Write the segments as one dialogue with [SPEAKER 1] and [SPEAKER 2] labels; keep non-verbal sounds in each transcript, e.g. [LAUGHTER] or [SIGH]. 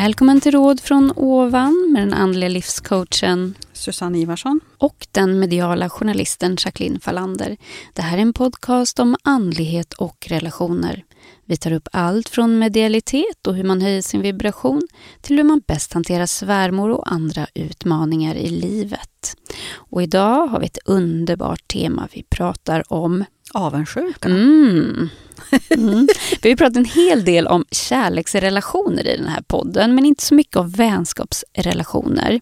[SPEAKER 1] Välkommen till Råd från ovan med den andliga livscoachen
[SPEAKER 2] Susanne Ivarsson.
[SPEAKER 1] och den mediala journalisten Jacqueline Fallander. Det här är en podcast om andlighet och relationer. Vi tar upp allt från medialitet och hur man höjer sin vibration till hur man bäst hanterar svärmor och andra utmaningar i livet. Och idag har vi ett underbart tema. Vi pratar om
[SPEAKER 2] Avundsjuka.
[SPEAKER 1] Mm. Mm. Vi har pratat en hel del om kärleksrelationer i den här podden, men inte så mycket om vänskapsrelationer.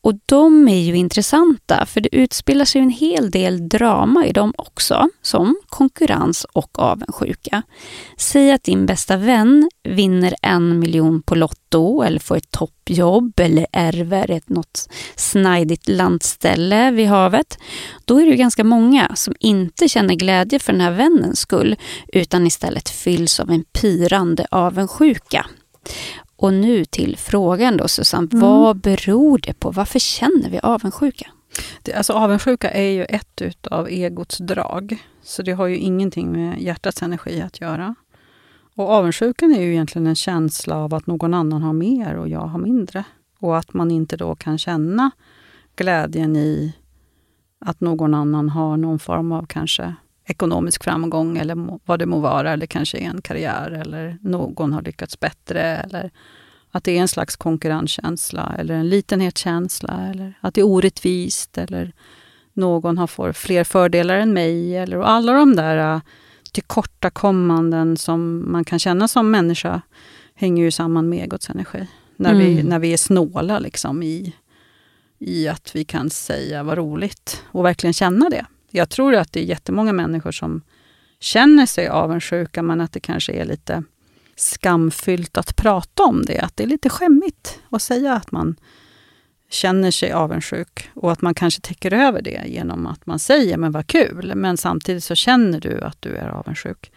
[SPEAKER 1] Och de är ju intressanta, för det utspelar sig en hel del drama i dem också, som konkurrens och avundsjuka. Säg att din bästa vän vinner en miljon på Lotto eller får ett toppjobb eller ärver ett något snajdigt landställe vid havet. Då är det ju ganska många som inte känner glädje för den här vännens skull, utan istället fylls av en pyrande avundsjuka. Och nu till frågan då Susanne,
[SPEAKER 2] Mm.
[SPEAKER 1] vad beror det på? Varför känner vi avundsjuka?
[SPEAKER 2] Det, alltså avundsjuka är ju ett utav egots drag. Så det har ju ingenting med hjärtats energi att göra. Och avundsjukan är ju egentligen en känsla av att någon annan har mer och jag har mindre. Och att man inte då kan känna glädjen i att någon annan har någon form av kanske ekonomisk framgång eller vad det må vara, eller kanske en karriär eller någon har lyckats bättre. Eller att det är en slags konkurrenskänsla eller en litenhetskänsla eller att det är orättvist eller någon har får fler fördelar än mig. Eller, och alla de där äh, tillkortakommanden som man kan känna som människa hänger ju samman med egots energi. När, vi,
[SPEAKER 1] Mm.
[SPEAKER 2] när vi är snåla liksom i, i att vi kan säga vad roligt och verkligen känna det. Jag tror att det är jättemånga människor som känner sig avundsjuka men att det kanske är lite skamfyllt att prata om det. Att det är lite skämmigt att säga att man känner sig avundsjuk och att man kanske täcker över det genom att man säger men vad kul, men samtidigt så känner du att du är avundsjuk.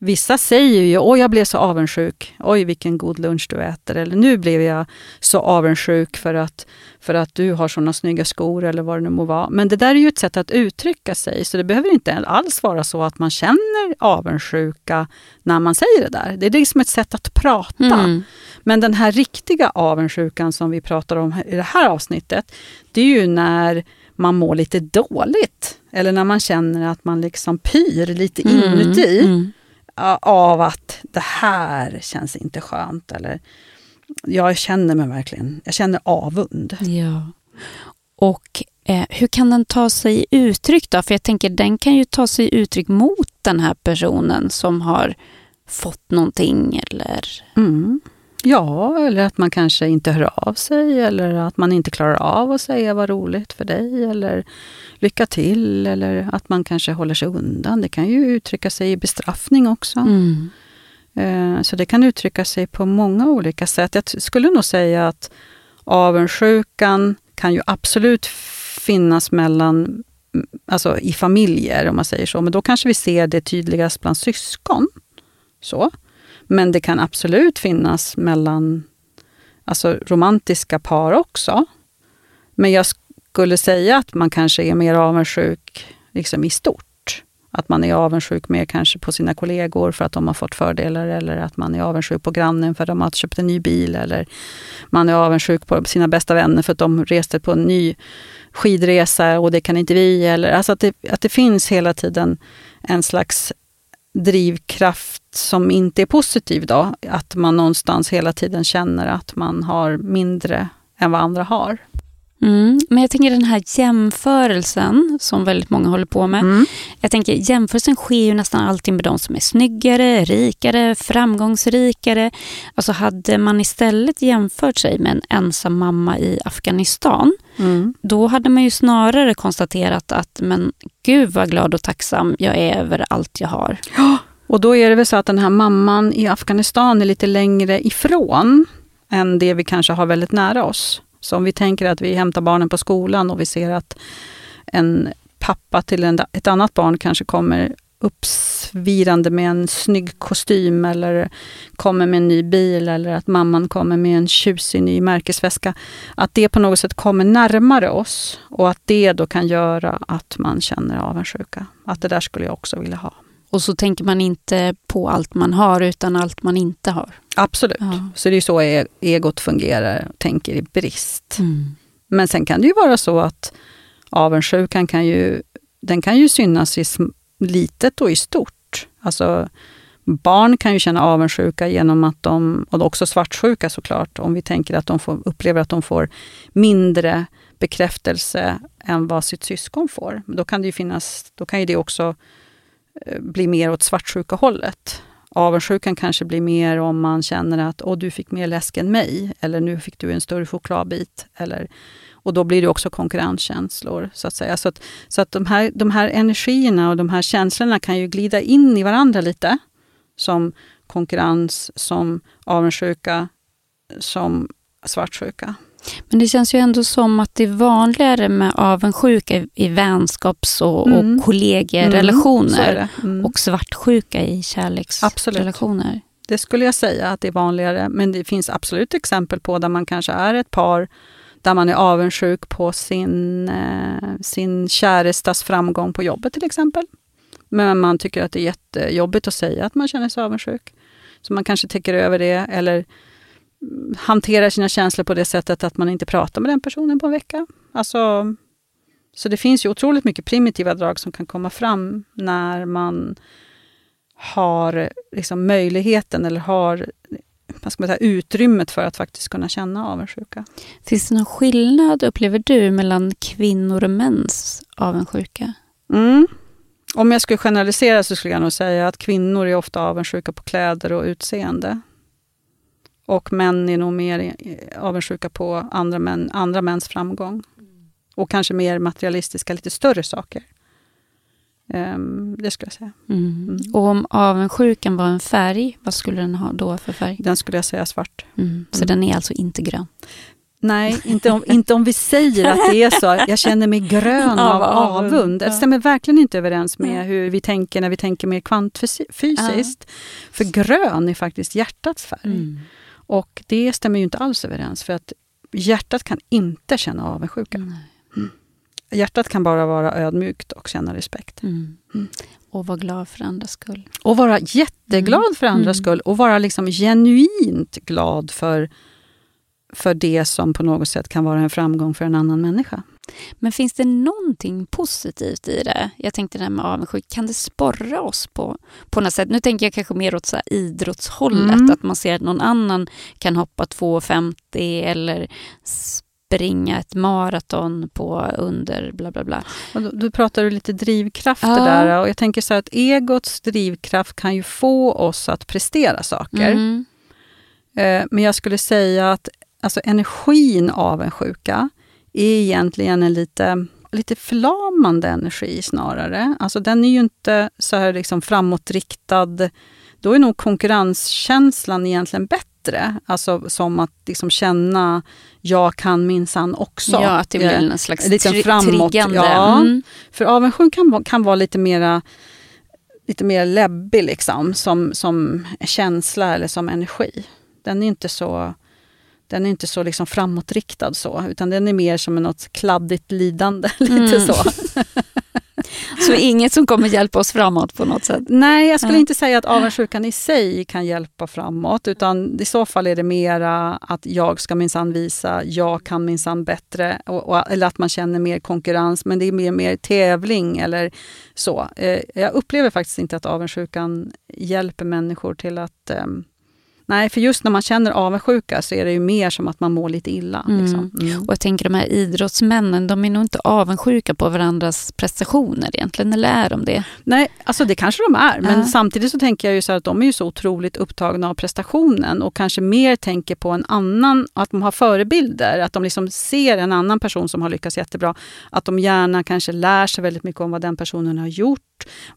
[SPEAKER 2] Vissa säger ju oj jag blev så avundsjuk, oj vilken god lunch du äter, eller nu blev jag så avundsjuk för att, för att du har såna snygga skor eller vad det nu må vara. Men det där är ju ett sätt att uttrycka sig, så det behöver inte alls vara så att man känner avundsjuka när man säger det där. Det är liksom ett sätt att prata.
[SPEAKER 1] Mm.
[SPEAKER 2] Men den här riktiga avundsjukan som vi pratar om i det här avsnittet, det är ju när man mår lite dåligt. Eller när man känner att man liksom pyr lite inuti
[SPEAKER 1] Mm.
[SPEAKER 2] Av att det här känns inte skönt. Eller jag känner mig verkligen, jag känner avund.
[SPEAKER 1] Ja. Och eh, hur kan den ta sig uttryck då? För jag tänker den kan ju ta sig uttryck mot den här personen som har fått någonting eller...
[SPEAKER 2] Mm. Ja, eller att man kanske inte hör av sig eller att man inte klarar av att säga vad roligt för dig eller lycka till eller att man kanske håller sig undan. Det kan ju uttrycka sig i bestraffning också.
[SPEAKER 1] Mm.
[SPEAKER 2] Eh, Så det kan uttrycka sig på många olika sätt. Jag skulle nog säga att avundsjukan kan ju absolut finnas mellan, mm, alltså i familjer om man säger så. Men då kanske vi ser det tydligast bland syskon. Så. Men det kan absolut finnas mellan alltså romantiska par också. Men jag skulle säga att man kanske är mer avundsjuk liksom i stort. Att man är avundsjuk mer kanske på sina kollegor för att de har fått fördelar eller att man är avundsjuk på grannen för att de har köpt en ny bil eller man är avundsjuk på sina bästa vänner för att de reste på en ny skidresa och det kan inte vi. Eller, alltså att, det, att det finns hela tiden en slags drivkraft som inte är positiv då. Att man någonstans hela tiden känner att man har mindre än vad andra har.
[SPEAKER 1] Mm. Men jag tänker den här jämförelsen som väldigt många håller på med.
[SPEAKER 2] Mm.
[SPEAKER 1] Jag tänker jämförelsen sker ju nästan alltid med de som är snyggare, rikare, framgångsrikare. Alltså hade man istället jämfört sig med en ensam mamma i Afghanistan
[SPEAKER 2] Mm.
[SPEAKER 1] då hade man ju snarare konstaterat att men gud vad glad och tacksam jag är över allt jag har.
[SPEAKER 2] Och då är det väl så att den här mamman i Afghanistan är lite längre ifrån än det vi kanske har väldigt nära oss. Så om vi tänker att vi hämtar barnen på skolan och vi ser att en pappa till en, ett annat barn kanske kommer uppsvirande med en snygg kostym eller kommer med en ny bil eller att mamman kommer med en tjusig ny märkesväska. Att det på något sätt kommer närmare oss och att det då kan göra att man känner avundsjuka. Att det där skulle jag också vilja ha.
[SPEAKER 1] Och så tänker man inte på allt man har utan allt man inte har.
[SPEAKER 2] Absolut.
[SPEAKER 1] Ja.
[SPEAKER 2] Så det är så e- egot fungerar, tänker i brist.
[SPEAKER 1] Mm.
[SPEAKER 2] Men sen kan det ju vara så att avundsjukan kan ju, den kan ju synas i litet och i stort. Alltså, barn kan ju känna avundsjuka genom att de, och också svartsjuka såklart, om vi tänker att de får, upplever att de får mindre bekräftelse än vad sitt syskon får. Då kan det ju finnas, då kan ju det också eh, bli mer åt svartsjuka hållet. Avundsjukan kanske blir mer om man känner att Åh, du fick mer läsk än mig, eller nu fick du en större chokladbit. Eller, och då blir det också konkurrenskänslor. Så att säga. Så att, så att de, här, de här energierna och de här känslorna kan ju glida in i varandra lite. Som konkurrens, som avundsjuka, som svartsjuka.
[SPEAKER 1] Men det känns ju ändå som att det är vanligare med avundsjuka i- i vänskaps och,
[SPEAKER 2] Mm.
[SPEAKER 1] och
[SPEAKER 2] är det. Mm.
[SPEAKER 1] Och svartsjuka i
[SPEAKER 2] Absolut.
[SPEAKER 1] kärleksrelationer.
[SPEAKER 2] Det skulle jag säga att det är vanligare, men det finns absolut exempel på där man kanske är ett par där man är avundsjuk på sin, eh, sin kärestas framgång på jobbet till exempel. Men man tycker att det är jättejobbigt att säga att man känner sig avundsjuk. Så man kanske täcker över det eller mm, hanterar sina känslor på det sättet att man inte pratar med den personen på en vecka. Alltså, så det finns ju otroligt mycket primitiva drag som kan komma fram när man har liksom möjligheten eller har vad ska man säga, utrymmet för att faktiskt kunna känna avundsjuka.
[SPEAKER 1] Finns det någon skillnad, upplever du, mellan kvinnor och mäns avundsjuka?
[SPEAKER 2] Mm. Om jag skulle generalisera så skulle jag nog säga att kvinnor är ofta avundsjuka på kläder och utseende. Och män är nog mer avundsjuka på andra, män, andra mäns framgång. Och kanske mer materialistiska, lite större saker. Ehm, det skulle jag säga.
[SPEAKER 1] Mm.
[SPEAKER 2] Mm.
[SPEAKER 1] Och om avundsjukan var en färg, vad skulle den ha då för färg?
[SPEAKER 2] Den skulle jag säga svart.
[SPEAKER 1] Mm. Så
[SPEAKER 2] Mm.
[SPEAKER 1] den är alltså inte grön?
[SPEAKER 2] Nej, inte om, inte om vi säger att det är så. Jag känner mig grön
[SPEAKER 1] Av
[SPEAKER 2] av
[SPEAKER 1] avund.
[SPEAKER 2] Det stämmer verkligen inte överens med hur vi tänker när vi tänker mer kvantfysiskt. För grön är faktiskt hjärtats färg.
[SPEAKER 1] Mm.
[SPEAKER 2] Och det stämmer ju inte alls överens. För att hjärtat kan inte känna avundsjuka.
[SPEAKER 1] Nej.
[SPEAKER 2] Hjärtat kan bara vara ödmjukt och känna respekt.
[SPEAKER 1] Mm.
[SPEAKER 2] Mm.
[SPEAKER 1] Och vara glad för andras skull.
[SPEAKER 2] Och vara jätteglad för andras
[SPEAKER 1] Mm.
[SPEAKER 2] skull och vara liksom genuint glad för, för det som på något sätt kan vara en framgång för en annan människa.
[SPEAKER 1] Men finns det någonting positivt i det? Jag tänkte det här med avundsjuka, kan det sporra oss på, på något sätt? Nu tänker jag kanske mer åt så här idrottshållet,
[SPEAKER 2] Mm.
[SPEAKER 1] att man ser att någon annan kan hoppa 2,50 eller springa ett maraton på under bla bla bla.
[SPEAKER 2] Och då, då pratar du lite drivkrafter
[SPEAKER 1] Ja.
[SPEAKER 2] där. Och jag tänker så här att egots drivkraft kan ju få oss att prestera saker.
[SPEAKER 1] Mm.
[SPEAKER 2] Eh, men jag skulle säga att alltså, energin avundsjuka är egentligen en lite, lite förlamande energi snarare. Alltså, den är ju inte så här liksom framåtriktad. Då är nog konkurrenskänslan egentligen bättre. Alltså som att liksom känna, jag kan minsann också.
[SPEAKER 1] Ja, att det blir
[SPEAKER 2] Eh,
[SPEAKER 1] en slags
[SPEAKER 2] liksom
[SPEAKER 1] tri-
[SPEAKER 2] framåt,
[SPEAKER 1] triggande.
[SPEAKER 2] ja.
[SPEAKER 1] Mm.
[SPEAKER 2] För avundsjukan kan, kan vara lite mera lite mer läbbig liksom, som, som känsla eller som energi. Den är inte så, den är inte så liksom framåtriktad så, utan den är mer som något kladdigt lidande. [LAUGHS] lite
[SPEAKER 1] Mm.
[SPEAKER 2] så. [LAUGHS]
[SPEAKER 1] Så inget som kommer hjälpa oss framåt på något sätt.
[SPEAKER 2] Nej, jag skulle
[SPEAKER 1] Ja.
[SPEAKER 2] inte säga att avundsjukan i sig kan hjälpa framåt, utan i så fall är det mera att jag ska minsann visa, jag kan minsann bättre, och, och, eller att man känner mer konkurrens, men det är mer, mer tävling eller så. Eh, jag upplever faktiskt inte att avundsjukan hjälper människor till att ehm, Nej, för just när man känner avundsjuka så är det ju mer som att man mår lite illa.
[SPEAKER 1] Mm.
[SPEAKER 2] Liksom. Mm.
[SPEAKER 1] Och jag tänker de här idrottsmännen, de är nog inte avundsjuka på varandras prestationer egentligen, eller är de det?
[SPEAKER 2] Nej, alltså det kanske de är. Men
[SPEAKER 1] Ja.
[SPEAKER 2] samtidigt så tänker jag ju så här att de är ju så otroligt upptagna av prestationen och kanske mer tänker på en annan, att de har förebilder. Att de liksom ser en annan person som har lyckats jättebra. Att de gärna kanske lär sig väldigt mycket om vad den personen har gjort.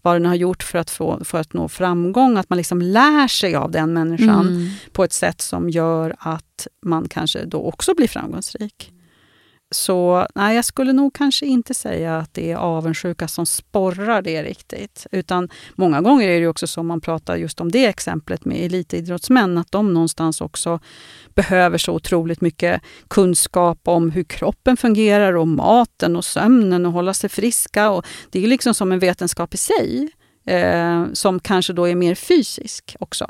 [SPEAKER 2] Vad den har gjort för att, få, för att nå framgång. Att man liksom lär sig av den människan
[SPEAKER 1] Mm. Mm.
[SPEAKER 2] på ett sätt som gör att man kanske då också blir framgångsrik. Så nej, jag skulle nog kanske inte säga att det är avundsjuka som sporrar det riktigt. Utan många gånger är det ju också så, om man pratar just om det exemplet med elitidrottsmän, att de någonstans också behöver så otroligt mycket kunskap om hur kroppen fungerar och maten och sömnen och hålla sig friska. Och det är ju liksom som en vetenskap i sig, eh, som kanske då är mer fysisk också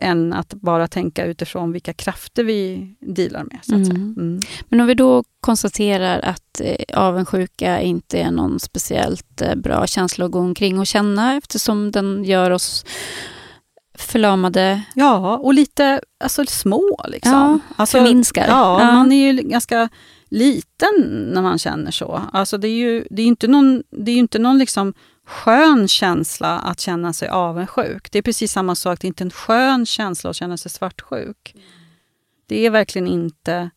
[SPEAKER 2] än att bara tänka utifrån vilka krafter vi dealar med. Så att.
[SPEAKER 1] Mm.
[SPEAKER 2] Mm.
[SPEAKER 1] Men om vi då konstaterar att eh, avundsjuka inte är någon speciellt eh, bra känsla att gå omkring och känna eftersom den gör oss förlamade.
[SPEAKER 2] Ja, och lite alltså, små. Liksom.
[SPEAKER 1] Ja,
[SPEAKER 2] alltså,
[SPEAKER 1] förminskar.
[SPEAKER 2] Ja,
[SPEAKER 1] Ja.
[SPEAKER 2] man är ju ganska liten när man känner så. Alltså, det är ju det är inte någon, det är inte någon liksom skön känsla att känna sig avundsjuk. Det är precis samma sak, det är inte en skön känsla att känna sig svartsjuk. Det är verkligen inte,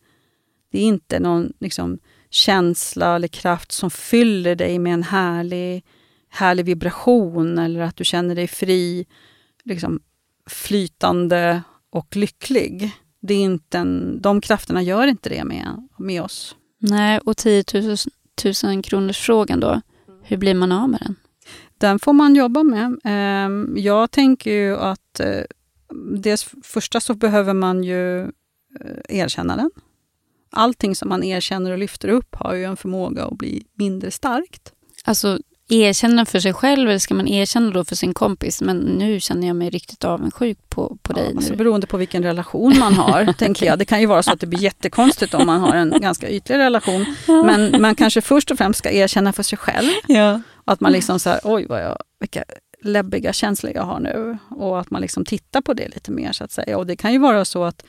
[SPEAKER 2] det är inte någon liksom, känsla eller kraft som fyller dig med en härlig, härlig vibration eller att du känner dig fri, liksom, flytande och lycklig. Det är inte en, de krafterna gör inte det med, med oss.
[SPEAKER 1] Nej, och 10 000, 000 kronors frågan då. Hur blir man av med den?
[SPEAKER 2] Den får man jobba med. Ehm, Jag tänker ju att eh, dels första så behöver man ju eh, erkänna den. Allting som man erkänner och lyfter upp har ju en förmåga att bli mindre starkt.
[SPEAKER 1] Alltså erkänna för sig själv eller ska man erkänna då för sin kompis? Men nu känner jag mig riktigt avundsjuk på, på dig.
[SPEAKER 2] Ja, alltså beroende på vilken relation man har, [LAUGHS] tänker jag. Det kan ju vara så att det blir jättekonstigt om man har en ganska ytlig relation. Men man kanske först och främst ska erkänna för sig själv.
[SPEAKER 1] Ja.
[SPEAKER 2] Att man liksom så här, oj vad jag, vilka läbbiga känslor jag har nu. Och att man liksom tittar på det lite mer så att säga. Och det kan ju vara så att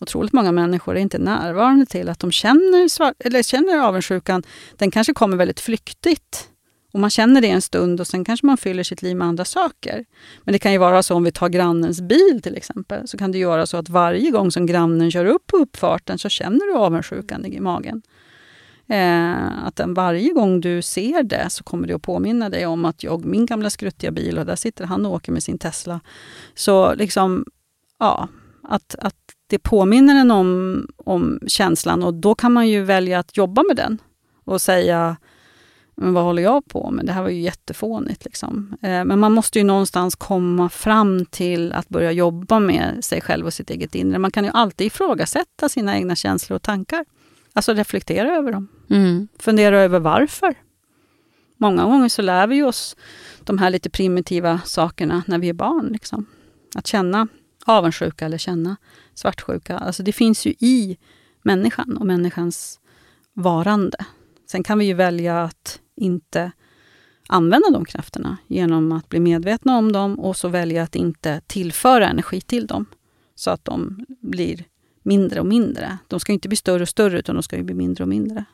[SPEAKER 2] otroligt många människor är inte närvarande till att de känner, svar, eller känner avundsjukan. Den kanske kommer väldigt flyktigt. Och man känner det en stund och sen kanske man fyller sitt liv med andra saker. Men det kan ju vara så om vi tar grannens bil till exempel. Så kan det vara så att varje gång som grannen kör upp på uppfarten så känner du avundsjukan i magen. Eh, att den, varje gång du ser det så kommer det att påminna dig om att jag, min gamla skruttiga bil och där sitter han och åker med sin Tesla. Så liksom, ja, att, att det påminner en om, om känslan och då kan man ju välja att jobba med den och säga men vad håller jag på med? Det här var ju jättefånigt. Liksom. Eh, men man måste ju någonstans komma fram till att börja jobba med sig själv och sitt eget inre. Man kan ju alltid ifrågasätta sina egna känslor och tankar. Alltså reflektera över dem.
[SPEAKER 1] Mm.
[SPEAKER 2] Fundera över varför. Många gånger så lär vi oss de här lite primitiva sakerna när vi är barn. Liksom. Att känna avundsjuka eller känna svartsjuka. Alltså det finns ju i människan och människans varande. Sen kan vi ju välja att inte använda de krafterna genom att bli medvetna om dem och så välja att inte tillföra energi till dem så att de blir mindre och mindre. De ska inte bli större och större utan de ska ju bli mindre och mindre.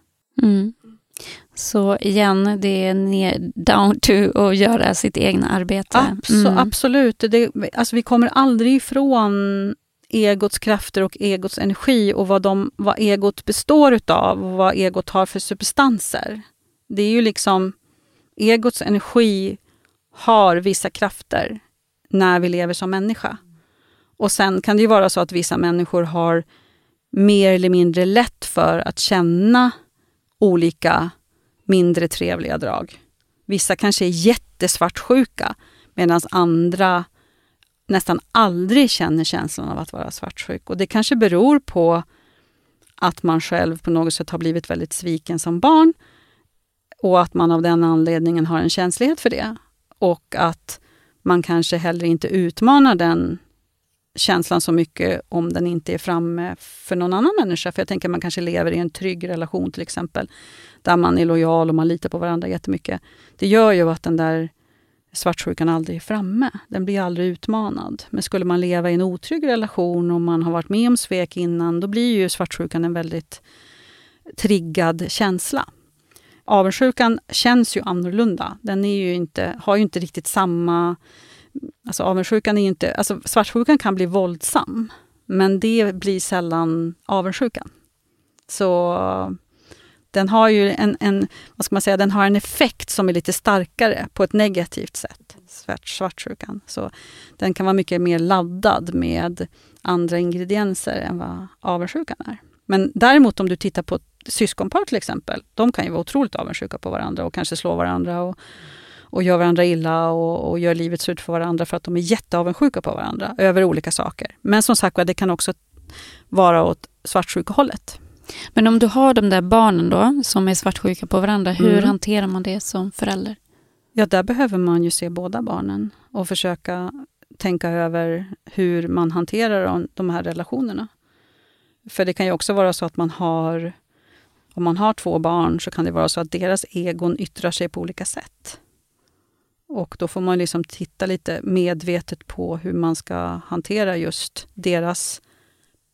[SPEAKER 1] Mm. Så igen, det är ner, down to att göra sitt egna arbete.
[SPEAKER 2] Abso-
[SPEAKER 1] Mm.
[SPEAKER 2] Absolut. Det, alltså vi kommer aldrig ifrån egots krafter och egots energi och vad, de, vad egot består utav och vad egot har för substanser. Det är ju liksom, egots energi har vissa krafter när vi lever som människa. Och sen kan det ju vara så att vissa människor har mer eller mindre lätt för att känna olika mindre trevliga drag. Vissa kanske är jättesvartsjuka medan andra nästan aldrig känner känslan av att vara svartsjuk. Och det kanske beror på att man själv på något sätt har blivit väldigt sviken som barn och att man av den anledningen har en känslighet för det. Och att man kanske heller inte utmanar den känslan så mycket om den inte är framme för någon annan människa. För jag tänker att man kanske lever i en trygg relation till exempel, där man är lojal och man litar på varandra jättemycket. Det gör ju att den där svartsjukan aldrig är framme. Den blir aldrig utmanad. Men skulle man leva i en otrygg relation och man har varit med om svek innan, då blir ju svartsjukan en väldigt triggad känsla. Avundsjukan känns ju annorlunda. Den är ju inte, har ju inte riktigt samma... Alltså avundsjukan är ju inte... Alltså svartsjukan kan bli våldsam, men det blir sällan avundsjukan. Så den har ju en, en, vad ska man säga, den har en effekt som är lite starkare på ett negativt sätt, svart, svartsjukan. Så den kan vara mycket mer laddad med andra ingredienser än vad avundsjukan är. Men däremot om du tittar på ett syskonpar till exempel, de kan ju vara otroligt avundsjuka på varandra och kanske slå varandra och, och gör varandra illa och, och gör livet surt för varandra för att de är jätteavundsjuka på varandra över olika saker. Men som sagt det kan också vara åt svartsjukehållet.
[SPEAKER 1] Men om du har de där barnen då, som är svartsjuka på varandra, hur
[SPEAKER 2] Mm.
[SPEAKER 1] hanterar man det som förälder?
[SPEAKER 2] Ja, där behöver man ju se båda barnen och försöka tänka över hur man hanterar de, här relationerna. För det kan ju också vara så att man har, om man har två barn så kan det vara så att deras egon yttrar sig på olika sätt. Och då får man liksom titta lite medvetet på hur man ska hantera just deras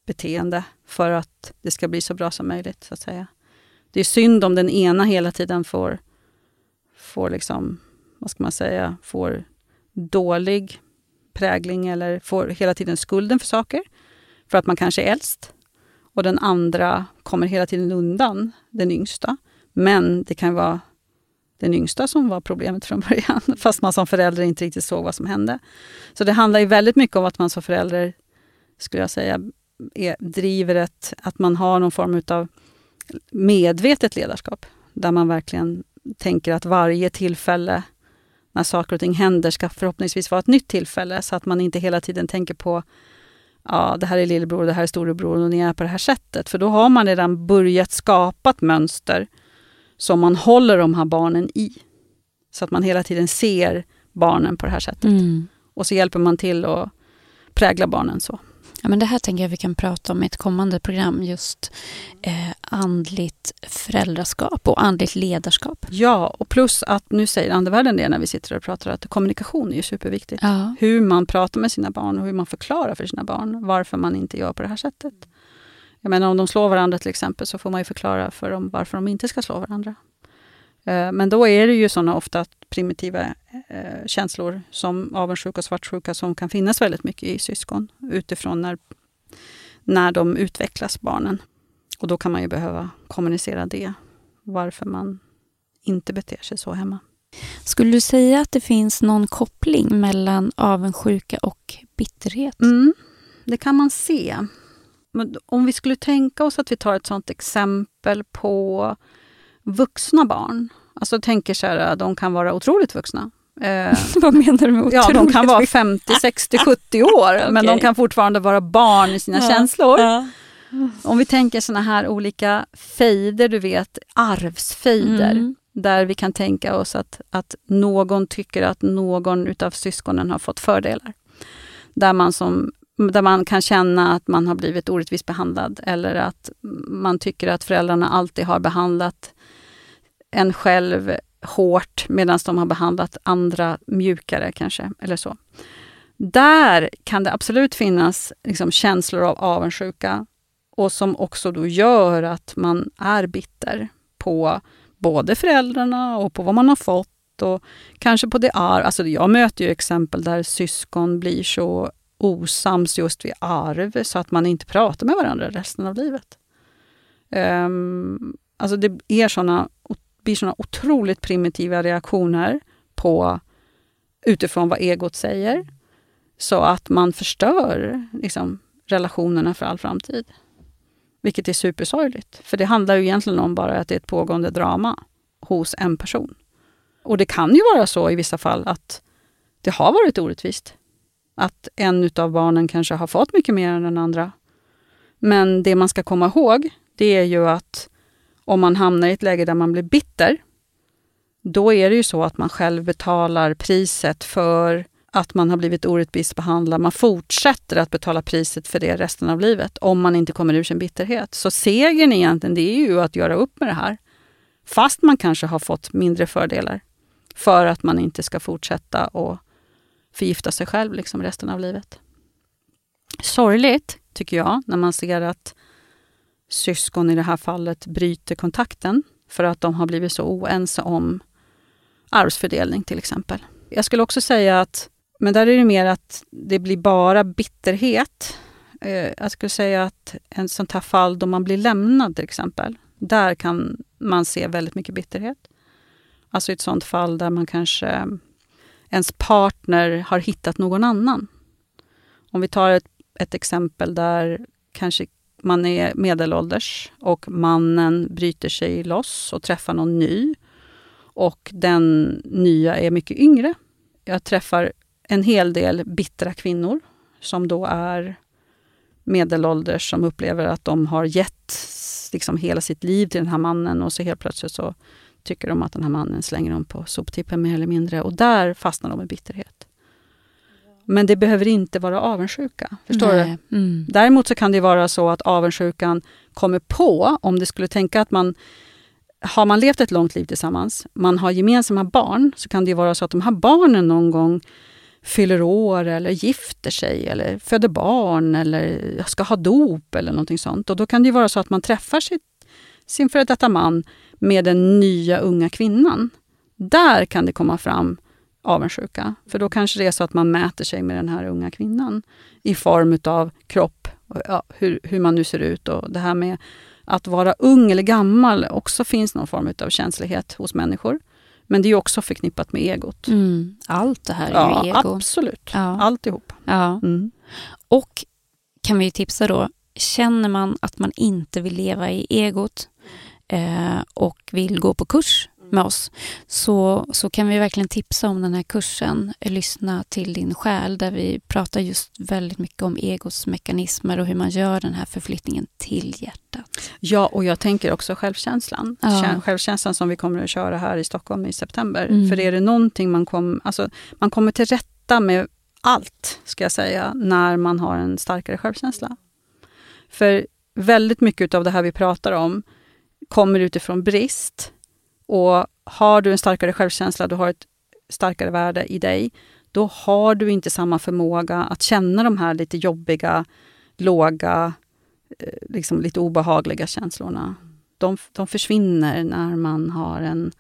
[SPEAKER 2] beteende för att det ska bli så bra som möjligt. så att säga. Det är synd om den ena hela tiden får, får liksom, vad ska man säga, får dålig prägling eller får hela tiden skulden för saker, för att man kanske är äldst. Och den andra kommer hela tiden undan, den yngsta. Men det kan vara den yngsta som var problemet från början, [LAUGHS] fast man som förälder inte riktigt såg vad som hände. Så det handlar ju väldigt mycket om att man som förälder, skulle jag säga, är, driver ett, att man har någon form av medvetet ledarskap, där man verkligen tänker att varje tillfälle när saker och ting händer ska förhoppningsvis vara ett nytt tillfälle, så att man inte hela tiden tänker på ja, det här är lillebror, det här är storebror och ni är på det här sättet. För då har man redan börjat skapa ett mönster som man håller de här barnen i. Så att man hela tiden ser barnen på det här sättet. Mm. Och så hjälper man till att prägla barnen så.
[SPEAKER 1] Ja, men det här tänker jag vi kan prata om i ett kommande program, just eh, andligt föräldraskap och andligt ledarskap.
[SPEAKER 2] Ja, och plus att nu säger andevärlden det när vi sitter och pratar, att kommunikation är superviktigt. Ja. Hur man pratar med sina barn och hur man förklarar för sina barn varför man inte gör på det här sättet. Jag menar om de slår varandra till exempel så får man ju förklara för dem varför de inte ska slå varandra. Eh, men då är det ju sådana ofta primitiva eh, känslor som avundsjuka och svartsjuka som kan finnas väldigt mycket i syskon utifrån när, när de utvecklas, barnen. Och då kan man ju behöva kommunicera det, varför man inte beter sig så hemma.
[SPEAKER 1] Skulle du säga att det finns någon koppling mellan avundsjuka och bitterhet?
[SPEAKER 2] Mm, det kan man se. Men om vi skulle tänka oss att vi tar ett sånt exempel på vuxna barn. Alltså tänker så här, de kan vara otroligt vuxna.
[SPEAKER 1] Eh, [LAUGHS] Vad menar du med otroligt?
[SPEAKER 2] Ja, de kan vara 50, 60, 70 år, [LAUGHS] okay. men de kan fortfarande vara barn i sina ja. känslor. Ja. Om vi tänker såna här olika fejder, du vet, arvsfejder. Mm. Där vi kan tänka oss att, att någon tycker att någon utav syskonen har fått fördelar. Där man som där man kan känna att man har blivit orättvist behandlad eller att man tycker att föräldrarna alltid har behandlat en själv hårt medan de har behandlat andra mjukare kanske, eller så. Där kan det absolut finnas liksom, känslor av avundsjuka och som också då gör att man är bitter på både föräldrarna och på vad man har fått och kanske på det är. Alltså jag möter ju exempel där syskon blir så osams just vid arv så att man inte pratar med varandra resten av livet. Um, alltså det är såna, blir såna otroligt primitiva reaktioner på utifrån vad egot säger. Så att man förstör liksom, relationerna för all framtid. Vilket är supersorgligt. För det handlar ju egentligen om bara att det är ett pågående drama hos en person. Och det kan ju vara så i vissa fall att det har varit orättvist att en av barnen kanske har fått mycket mer än den andra. Men det man ska komma ihåg, det är ju att om man hamnar i ett läge där man blir bitter, då är det ju så att man själv betalar priset för att man har blivit orättvist behandlad. Man fortsätter att betala priset för det resten av livet om man inte kommer ur sin bitterhet. Så segern egentligen, det är ju att göra upp med det här. Fast man kanske har fått mindre fördelar. För att man inte ska fortsätta att förgifta sig själv liksom resten av livet. Sorgligt, tycker jag, när man ser att syskon i det här fallet bryter kontakten för att de har blivit så oense om arvsfördelning till exempel. Jag skulle också säga att, men där är det mer att det blir bara bitterhet. Eh, jag skulle säga att en sånt här fall då man blir lämnad till exempel, där kan man se väldigt mycket bitterhet. Alltså i ett sånt fall där man kanske ens partner har hittat någon annan. Om vi tar ett, ett exempel där kanske man är medelålders och mannen bryter sig loss och träffar någon ny. Och den nya är mycket yngre. Jag träffar en hel del bittra kvinnor som då är medelålders som upplever att de har gett liksom hela sitt liv till den här mannen och så helt plötsligt så tycker de att den här mannen slänger dem på soptippen mer eller mindre. Och där fastnar de i bitterhet. Men det behöver inte vara avundsjuka. Förstår
[SPEAKER 1] Nej.
[SPEAKER 2] du?
[SPEAKER 1] Mm.
[SPEAKER 2] Däremot så kan det vara så att avundsjukan kommer på, om det skulle tänka att man har man levt ett långt liv tillsammans, man har gemensamma barn, så kan det vara så att de här barnen någon gång fyller år eller gifter sig eller föder barn eller ska ha dop eller någonting sånt. Och då kan det vara så att man träffar sitt, sin före detta man med den nya unga kvinnan. Där kan det komma fram avundsjuka. För då kanske det är så att man mäter sig med den här unga kvinnan i form av kropp, och, ja, hur, hur man nu ser ut och det här med att vara ung eller gammal också finns någon form av känslighet hos människor. Men det är också förknippat med egot.
[SPEAKER 1] Mm. Allt det här är
[SPEAKER 2] Ja,
[SPEAKER 1] ju ego.
[SPEAKER 2] absolut.
[SPEAKER 1] Ja.
[SPEAKER 2] Alltihop.
[SPEAKER 1] Ja.
[SPEAKER 2] Mm.
[SPEAKER 1] Och kan vi tipsa då, känner man att man inte vill leva i egot eh, och vill gå på kurs med oss så, så kan vi verkligen tipsa om den här kursen, Lyssna till din själ, där vi pratar just väldigt mycket om egots mekanismer och hur man gör den här förflyttningen till hjärtat.
[SPEAKER 2] Ja, och jag tänker också självkänslan.
[SPEAKER 1] Ja.
[SPEAKER 2] Kä- Självkänslan som vi kommer att köra här i Stockholm i september.
[SPEAKER 1] Mm.
[SPEAKER 2] För är det någonting man kommer... Alltså, man kommer till rätta med allt, ska jag säga, när man har en starkare självkänsla. För väldigt mycket av det här vi pratar om kommer utifrån brist. Och har du en starkare självkänsla, du har ett starkare värde i dig, då har du inte samma förmåga att känna de här lite jobbiga, låga, eh, liksom lite obehagliga känslorna. De, de försvinner när man har en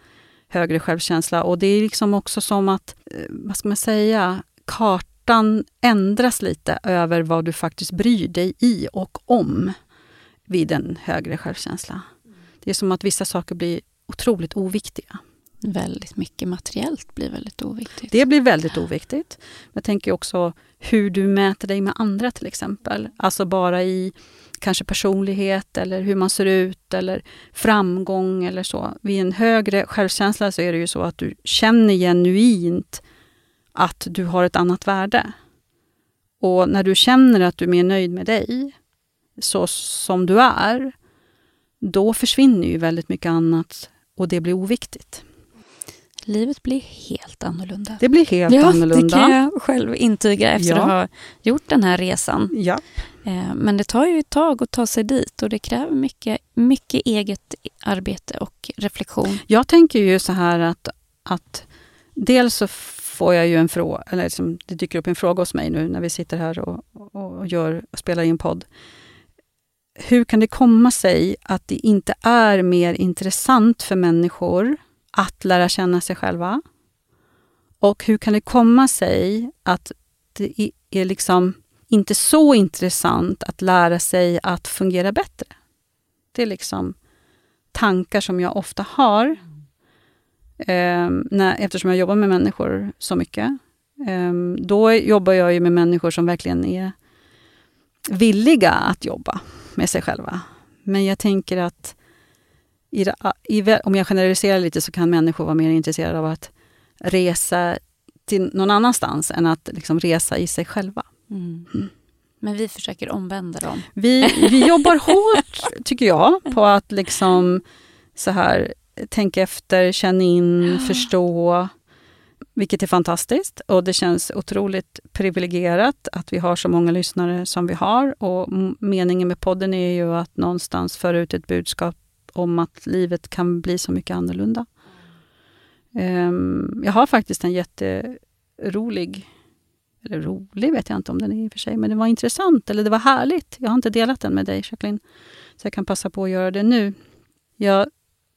[SPEAKER 2] högre självkänsla. Och det är liksom också som att, eh, vad ska man säga, kartan ändras lite över vad du faktiskt bryr dig i och om vid en högre självkänsla. Det är som att vissa saker blir otroligt oviktiga.
[SPEAKER 1] Väldigt mycket materiellt blir väldigt oviktigt.
[SPEAKER 2] Det blir väldigt oviktigt. Jag tänker också hur du mäter dig med andra till exempel. Alltså bara i kanske personlighet eller hur man ser ut eller framgång eller så. Vid en högre självkänsla så är det ju så att du känner genuint att du har ett annat värde. Och när du känner att du är mer nöjd med dig, så som du är, då försvinner ju väldigt mycket annat och det blir oviktigt.
[SPEAKER 1] Livet blir helt annorlunda.
[SPEAKER 2] Det blir helt
[SPEAKER 1] ja,
[SPEAKER 2] annorlunda.
[SPEAKER 1] det kan jag själv intyga efter
[SPEAKER 2] Ja.
[SPEAKER 1] att ha gjort den här resan.
[SPEAKER 2] Ja.
[SPEAKER 1] Eh, Men det tar ju ett tag att ta sig dit och det kräver mycket, mycket eget arbete och reflektion.
[SPEAKER 2] Jag tänker ju så här att, att dels så får jag ju en fråga, eller liksom, det dyker upp en fråga hos mig nu när vi sitter här och, och, och gör, och spelar in podd. Hur kan det komma sig att det inte är mer intressant för människor att lära känna sig själva? Och hur kan det komma sig att det är liksom inte så intressant att lära sig att fungera bättre? Det är liksom tankar som jag ofta har eh, när, eftersom jag jobbar med människor så mycket. Eh, då jobbar jag ju med människor som verkligen är villiga att jobba med sig själva. Men jag tänker att i, i, om jag generaliserar lite så kan människor vara mer intresserade av att resa till någon annanstans än att liksom resa i sig själva.
[SPEAKER 1] Mm. Men vi försöker omvända dem.
[SPEAKER 2] Vi, vi jobbar hårt, [LAUGHS] tycker jag, på att liksom så här tänka efter, känna in, förstå. Vilket är fantastiskt och det känns otroligt privilegierat att vi har så många lyssnare som vi har. Och meningen med podden är ju att någonstans föra ut ett budskap om att livet kan bli så mycket annorlunda. Um, jag har faktiskt en jätterolig, eller rolig vet jag inte om den är i och för sig, men det var intressant eller det var härligt. Jag har inte delat den med dig Jacqueline, så jag kan passa på att göra det nu. Jag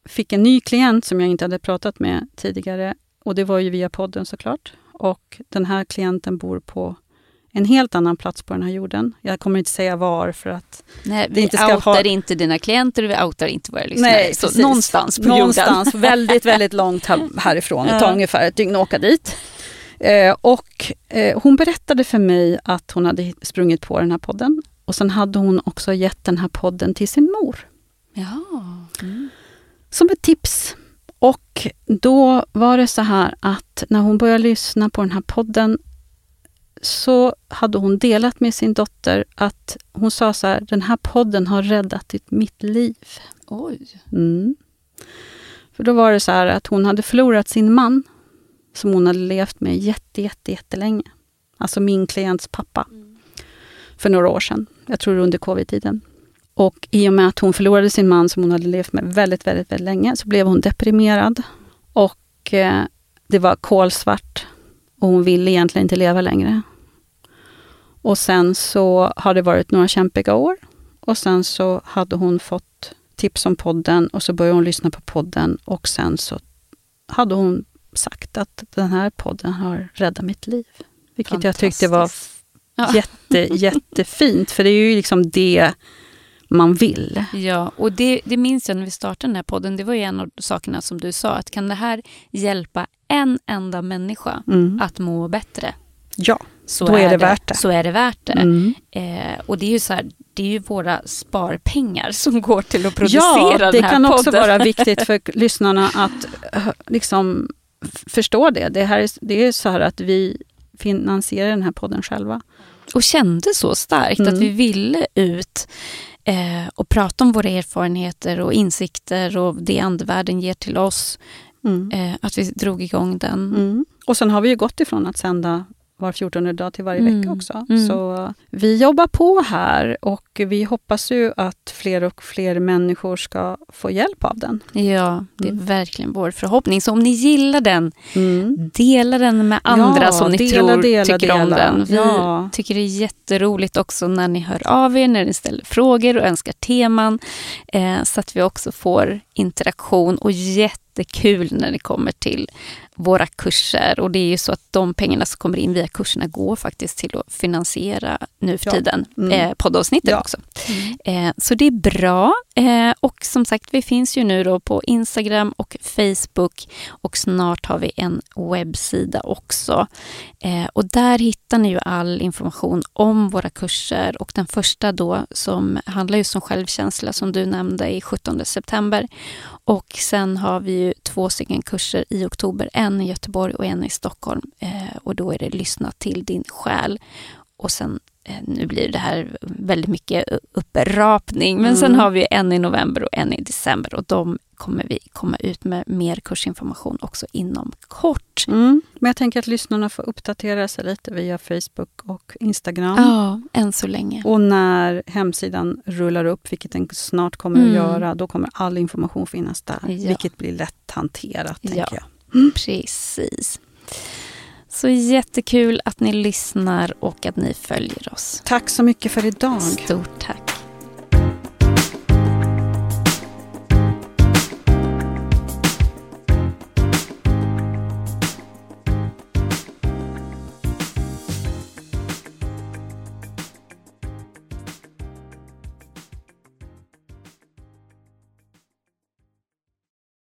[SPEAKER 2] fick en ny klient som jag inte hade pratat med tidigare och det var ju via podden såklart. Och den här klienten bor på en helt annan plats på den här jorden. Jag kommer inte säga var för att...
[SPEAKER 1] Nej, vi
[SPEAKER 2] inte
[SPEAKER 1] outar
[SPEAKER 2] ha-
[SPEAKER 1] inte dina klienter och vi outar inte våra lyssnare. så någonstans på
[SPEAKER 2] någonstans
[SPEAKER 1] jorden. [LAUGHS]
[SPEAKER 2] väldigt, väldigt långt här, härifrån. Det tar [LAUGHS] ungefär ett dygn att åka dit. Eh, och eh, hon berättade för mig att hon hade sprungit på den här podden. Och sen hade hon också gett den här podden till sin mor.
[SPEAKER 1] Ja. Mm.
[SPEAKER 2] som ett tips. Då var det så här att när hon började lyssna på den här podden så hade hon delat med sin dotter att hon sa så här, den här podden har räddat mitt liv.
[SPEAKER 1] Oj.
[SPEAKER 2] Mm. För då var det så här att hon hade förlorat sin man som hon hade levt med jätte, jätte, jättelänge. alltså min klients pappa, för några år sedan. Jag tror under covid-tiden. Och i och med att hon förlorade sin man som hon hade levt med väldigt, väldigt, väldigt länge, så blev hon deprimerad. Och eh, det var kolsvart. Och hon ville egentligen inte leva längre. Och sen så har det varit några kämpiga år. Och sen så hade hon fått tips om podden och så började hon lyssna på podden och sen så hade hon sagt att den här podden har räddat mitt liv. Vilket jag tyckte var [LAUGHS] [LAUGHS] jätte, jättefint, för det är ju liksom det man vill.
[SPEAKER 1] Ja, och det, det minns jag när vi startade den här podden. Det var ju en av sakerna som du sa, att kan det här hjälpa en enda människa
[SPEAKER 2] Mm.
[SPEAKER 1] att må bättre,
[SPEAKER 2] Ja,
[SPEAKER 1] så
[SPEAKER 2] Då är det värt det.
[SPEAKER 1] Så är det värt det.
[SPEAKER 2] mm.
[SPEAKER 1] Eh, och det är ju så här, det är ju våra sparpengar som går till att producera
[SPEAKER 2] ja
[SPEAKER 1] den
[SPEAKER 2] det
[SPEAKER 1] här
[SPEAKER 2] kan
[SPEAKER 1] podden.
[SPEAKER 2] också vara [LAUGHS] viktigt för lyssnarna att eh, liksom förstå det. Det, här är, det är så här att vi finansierar den här podden själva.
[SPEAKER 1] Och kände så starkt
[SPEAKER 2] Mm.
[SPEAKER 1] att vi ville ut eh, och prata om våra erfarenheter och insikter och det andevärlden ger till oss.
[SPEAKER 2] Mm.
[SPEAKER 1] Eh, att vi drog igång den.
[SPEAKER 2] Mm. Och sen har vi ju gått ifrån att sända var 14 dag till varje
[SPEAKER 1] Mm.
[SPEAKER 2] vecka också.
[SPEAKER 1] Mm.
[SPEAKER 2] Så vi jobbar på här och vi hoppas ju att fler och fler människor ska få hjälp av den.
[SPEAKER 1] Ja, det är
[SPEAKER 2] Mm.
[SPEAKER 1] verkligen vår förhoppning. Så om ni gillar den,
[SPEAKER 2] Mm.
[SPEAKER 1] dela den med andra
[SPEAKER 2] Ja,
[SPEAKER 1] som ni
[SPEAKER 2] dela,
[SPEAKER 1] tror
[SPEAKER 2] dela,
[SPEAKER 1] tycker om
[SPEAKER 2] dela.
[SPEAKER 1] den. Vi
[SPEAKER 2] Ja.
[SPEAKER 1] tycker det är jätteroligt också när ni hör av er, när ni ställer frågor och önskar teman. Eh, så att vi också får interaktion och jättekul när det kommer till våra kurser. Och det är ju så att de pengarna som kommer in via kurserna går faktiskt till att finansiera nu för
[SPEAKER 2] Ja.
[SPEAKER 1] tiden
[SPEAKER 2] Mm.
[SPEAKER 1] eh, poddavsnittet
[SPEAKER 2] Ja.
[SPEAKER 1] också. Eh, så det är bra. Eh, och som sagt, vi finns ju nu då på Instagram och Facebook och snart har vi en webbsida också. Eh, och där hittar ni ju all information om våra kurser och den första då som handlar just om självkänsla som du nämnde i 17 september. Och sen har vi ju två stycken kurser i oktober, en i Göteborg och en i Stockholm. Eh, och då är det lyssna till din själ. Och sen nu blir det här väldigt mycket upprapning, men sen
[SPEAKER 2] Mm.
[SPEAKER 1] har vi en i november och en i december och de kommer vi komma ut med mer kursinformation också inom kort.
[SPEAKER 2] Mm. Men jag tänker att lyssnarna får uppdatera sig lite via Facebook och Instagram.
[SPEAKER 1] Ja, än så länge.
[SPEAKER 2] Och när hemsidan rullar upp, vilket den snart kommer
[SPEAKER 1] Mm.
[SPEAKER 2] att göra, då kommer all information finnas där.
[SPEAKER 1] Ja.
[SPEAKER 2] Vilket blir lätt hanterat,
[SPEAKER 1] Ja.
[SPEAKER 2] tänker jag.
[SPEAKER 1] Precis. Så jättekul att ni lyssnar och att ni följer oss.
[SPEAKER 2] Tack så mycket för idag.
[SPEAKER 1] Stort tack.